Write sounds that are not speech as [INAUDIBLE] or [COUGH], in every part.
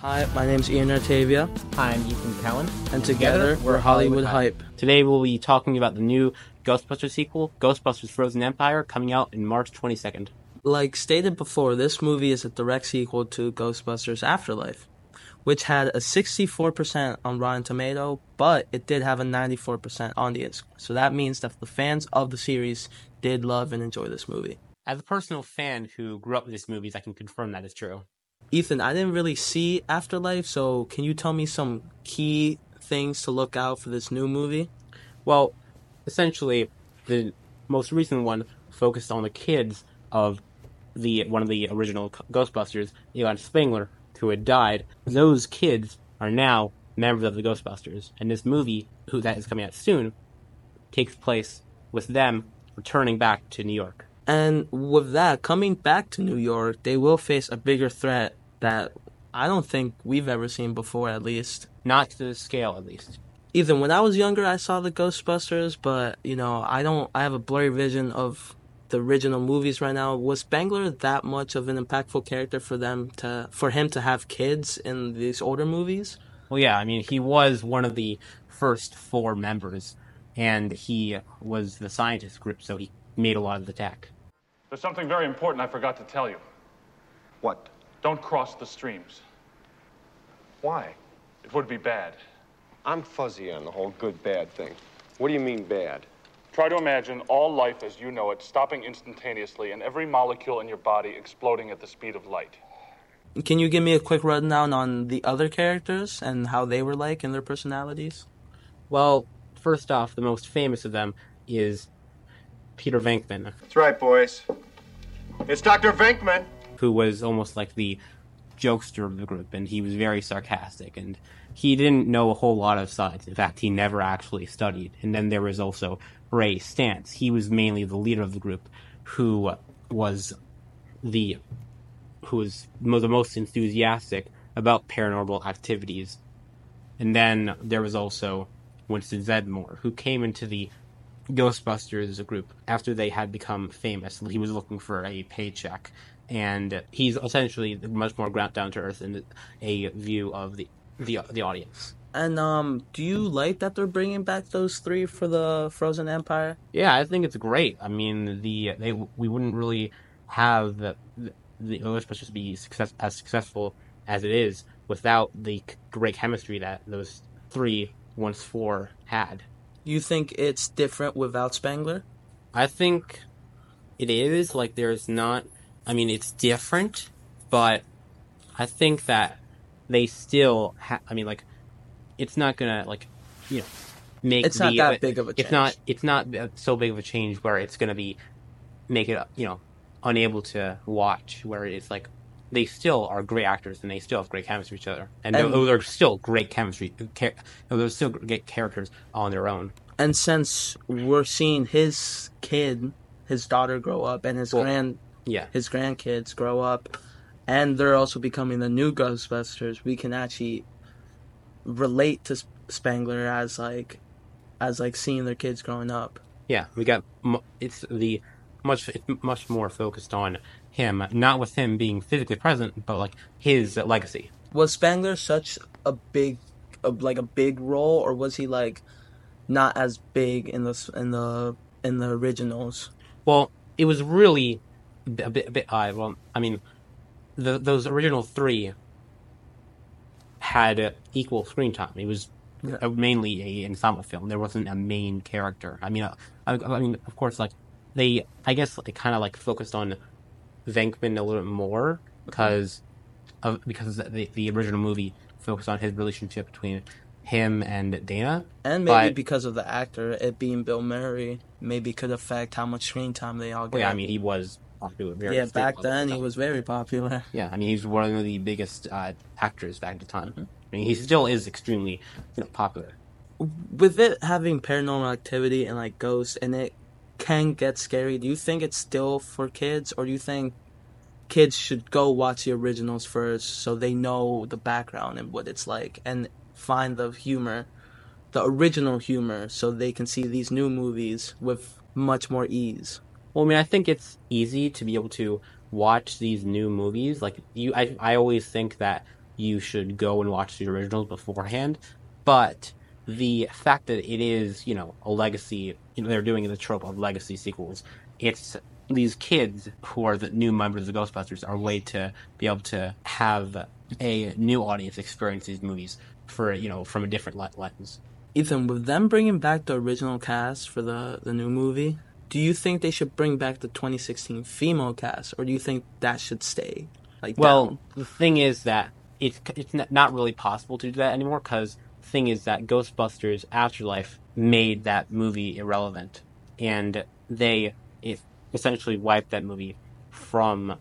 Hi, my name's Ian Artavia, Hi, I'm Ethan Cowan. and together we're Hollywood Hype. Today we'll be talking about the new Ghostbusters sequel, Ghostbusters Frozen Empire, coming out in March 22nd. Like stated before, this movie is a direct sequel to Ghostbusters Afterlife, which had a 64% on Rotten Tomato, but it did have a 94% audience. So that means that the fans of the series did love and enjoy this movie. As a personal fan who grew up with these movies, I can confirm that is true. Ethan, I didn't really see Afterlife, so can you tell me some key things to look out for this new movie? Well, essentially, the most recent one focused on the kids of the one of the original Ghostbusters, Eli Spengler, who had died. Those kids are now members of the Ghostbusters, and this movie, who that is coming out soon, takes place with them returning back to New York. And with that, coming back to New York, they will face a bigger threat that I don't think we've ever seen before, at least. Not to the scale, at least. Even when I was younger, I saw the Ghostbusters, but you know, I don't. I have a blurry vision of the original movies right now. Was Spengler that much of an impactful character for them to, for him to have kids in these older movies? Well, yeah, I mean, he was one of the first four members, and he was the scientist group, so he made a lot of the tech. There's something very important I forgot to tell you. What? Don't cross the streams. Why? It would be bad. I'm fuzzy on the whole good bad thing. What do you mean bad? Try to imagine all life as you know it stopping instantaneously and every molecule in your body exploding at the speed of light. Can you give me a quick rundown on the other characters and how they were like and their personalities? Well, first off, the most famous of them is Peter Venkman, That's right, boys. It's Dr. Venkman. Who was almost like the jokester of the group, and he was very sarcastic, and he didn't know a whole lot of science. In fact, he never actually studied. And then there was also Ray Stantz. He was mainly the leader of the group, who was the who was the most enthusiastic about paranormal activities. And then there was also Winston Zeddemore, who came into the Ghostbusters group after they had become famous. He was looking for a paycheck, and he's essentially much more ground down to earth in a view of the the the audience. And um, do you like that they're bringing back those three for the Frozen Empire? Yeah, I think it's great. I mean, the they we wouldn't really have the the Ghostbusters be success, as successful as it is without the great chemistry that those three once four had. You think it's different without Spangler? I think it is like there's not. I mean, it's different, but I think that they still. Ha- I mean, like it's not gonna like you know make It's not that big of a It's not. It's not so big of a change where it's gonna be make it you know unable to watch. Where it's like they still are great actors and they still have great chemistry with each other, and, And- those are still great chemistry. Char- those are still great characters on their own. And since we're seeing his kid, his daughter grow up, and his Well- grand Yeah. his grandkids grow up, and they're also becoming the new Ghostbusters, we can actually relate to Spangler as like as like seeing their kids growing up. Yeah, we got it's the much it's much more focused on him, not with him being physically present, but like his legacy. Was Spangler such a big, a, like a big role, or was he like not as big in the in the in the originals? Well, it was really a bit a bit, odd. Well, I mean, the, those original three had equal screen time. It was Yeah. uh, mainly a ensemble film. There wasn't a main character. I mean, uh, I, I mean, of course, like they, I guess they kind of like focused on Venkman a little bit more because of because the the original movie focused on his relationship between him and Dana. And maybe But- because of the actor, it being Bill Murray, maybe could affect how much screen time they all get. Well, yeah, I mean, he was popular. Very yeah, back at the then he was very popular. [LAUGHS] Yeah, I mean, he's one of the biggest uh, actors back at the time. Mm-hmm. I mean, he still is extremely, you know, popular. With it having paranormal activity and like ghosts, and it can get scary. Do you think it's still for kids, or do you think kids should go watch the originals first so they know the background and what it's like, and find the humor, the original humor, so they can see these new movies with much more ease? Well, I mean, I think it's easy to be able to watch these new movies. Like you, I, I always think that you should go and watch the originals beforehand. But the fact that it is, you know, a legacy, you know, they're doing the trope of legacy sequels. It's these kids who are the new members of the Ghostbusters are way to be able to have a new audience experience these movies for, you know, from a different lens. Ethan, with them bringing back the original cast for the, the new movie, do you think they should bring back the 2016 female cast, or do you think that should stay? Like, well, down? the thing is that it's it's not really possible to do that anymore because the thing is that Ghostbusters Afterlife made that movie irrelevant, and they it essentially wiped that movie from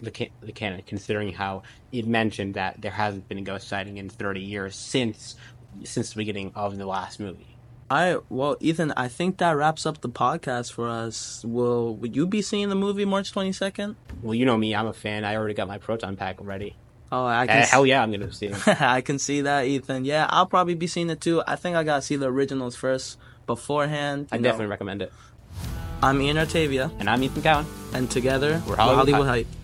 the the canon, considering how it mentioned that there hasn't been a ghost sighting in 30 years since since the beginning of the last movie. I well, Ethan, I think that wraps up the podcast for us. Will will you be seeing the movie March twenty second? Well, you know me, I'm a fan. I already got my proton pack ready. Oh, I can uh, hell yeah, I'm gonna see it. [LAUGHS] I can see that, Ethan. Yeah, I'll probably be seeing it too. I think I gotta see the originals first beforehand. I definitely recommend it. I'm Ian Artavia, and I'm Ethan Cowan, and together we're Hollywood, Hollywood Hype. Hype.